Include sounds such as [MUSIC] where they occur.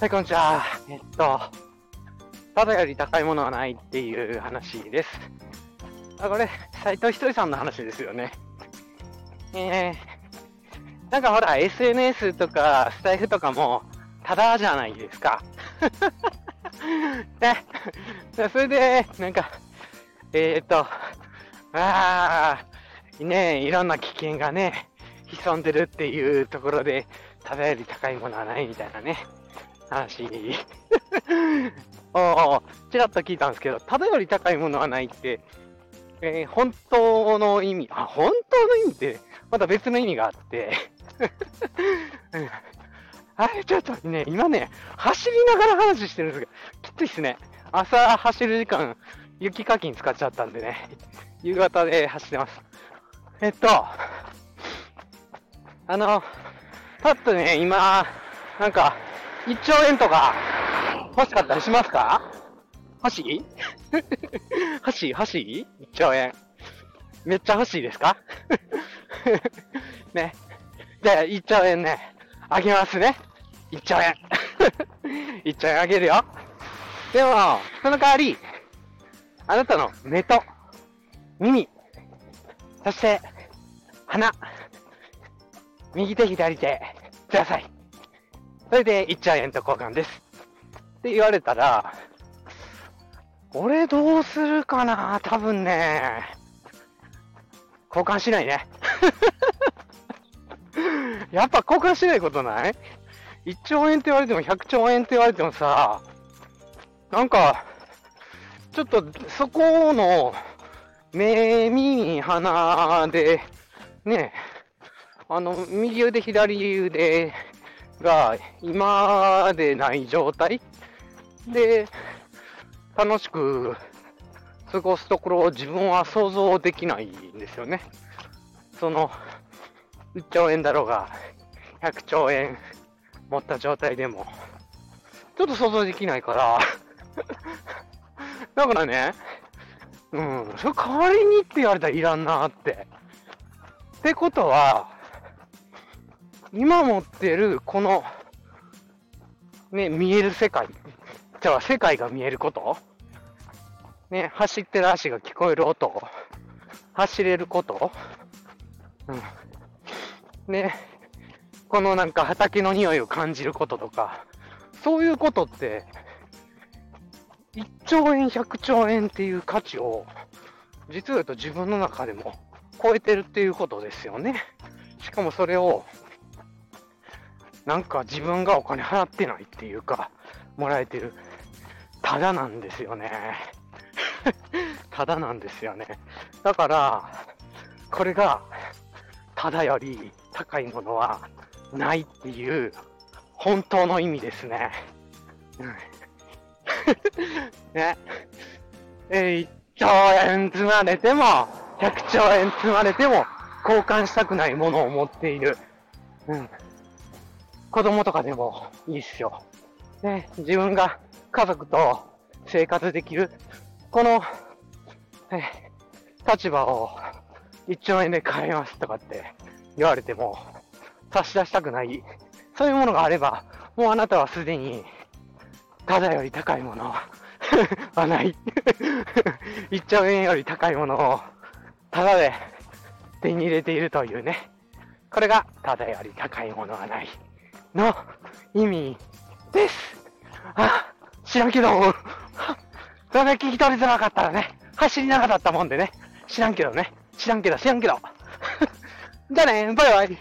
はい、こんにちは。えっと、ただより高いものはないっていう話です。あ、これ、斎藤ひとりさんの話ですよね。えー、なんかほら、SNS とかスタイフとかも、ただじゃないですか。[LAUGHS] ね。それで、なんか、えー、っと、ああ、ねいろんな危険がね、潜んでるっていうところで、ただより高いものはないみたいなね、話 [LAUGHS] を、ちらっと聞いたんですけど、ただより高いものはないって、えー、本当の意味、あ、本当の意味って、また別の意味があって [LAUGHS] あれ、ちょっとね、今ね、走りながら話してるんですが、きついっすね。朝走る時間、雪かきに使っちゃったんでね、夕方で走ってます。えっと、あの、パッとね、今、なんか、1兆円とか欲しかったりしますか？欲しい？[LAUGHS] 欲しい？欲しい ?1 兆円。めっちゃ欲しいですか？[LAUGHS] ね。じゃあ、1兆円ね、あげますね。1兆円。[LAUGHS] 1兆円あげるよ。でも、その代わり、あなたの目と耳、そして鼻、右手左手ください。それで1兆円と交換です。って言われたら、俺どうするかな多分ね、交換しないね。[LAUGHS] やっぱ交換しないことない ?1 兆円って言われても100兆円って言われてもさ、なんか、ちょっとそこの目、耳、鼻で、ね、あの、右腕、左腕が今でない状態で、楽しく過ごすところを自分は想像できないんですよね。その、1兆円だろうが、100兆円持った状態でも、ちょっと想像できないから [LAUGHS] だからね、うん、それ代わりにって言われたらいらんなって。ってことは、今持ってるこの、ね、見える世界。じゃあ世界が見えること？ね、走ってる足が聞こえる音？走れること？うん。ね、このなんか畑の匂いを感じることとか、そういうことって、1兆円、100兆円っていう価値を、実を言うと自分の中でも超えてるっていうことですよね。しかもそれを、なんか自分がお金払ってないっていうか、もらえてる。ただなんですよね。[LAUGHS] ただなんですよね。だから、これが、ただより高いものはないっていう、本当の意味ですね。ね。え1兆円積まれても、100兆円積まれても、交換したくないものを持っている。うん。子供とかでもいいっすよ。ね、自分が家族と生活できる、この、え立場を1兆円で買えますとかって言われても、差し出したくない。そういうものがあれば、もうあなたはすでにただより高いもの [LAUGHS] はない1兆円より高いものをただで手に入れているというね。これがただより高いものはないの意味です。あ、知らんけど、それ聞き取りづらかったらね、走り長かったもんでね、知らんけどね、知らんけど知らんけど。[LAUGHS] じゃあね、バイバイ。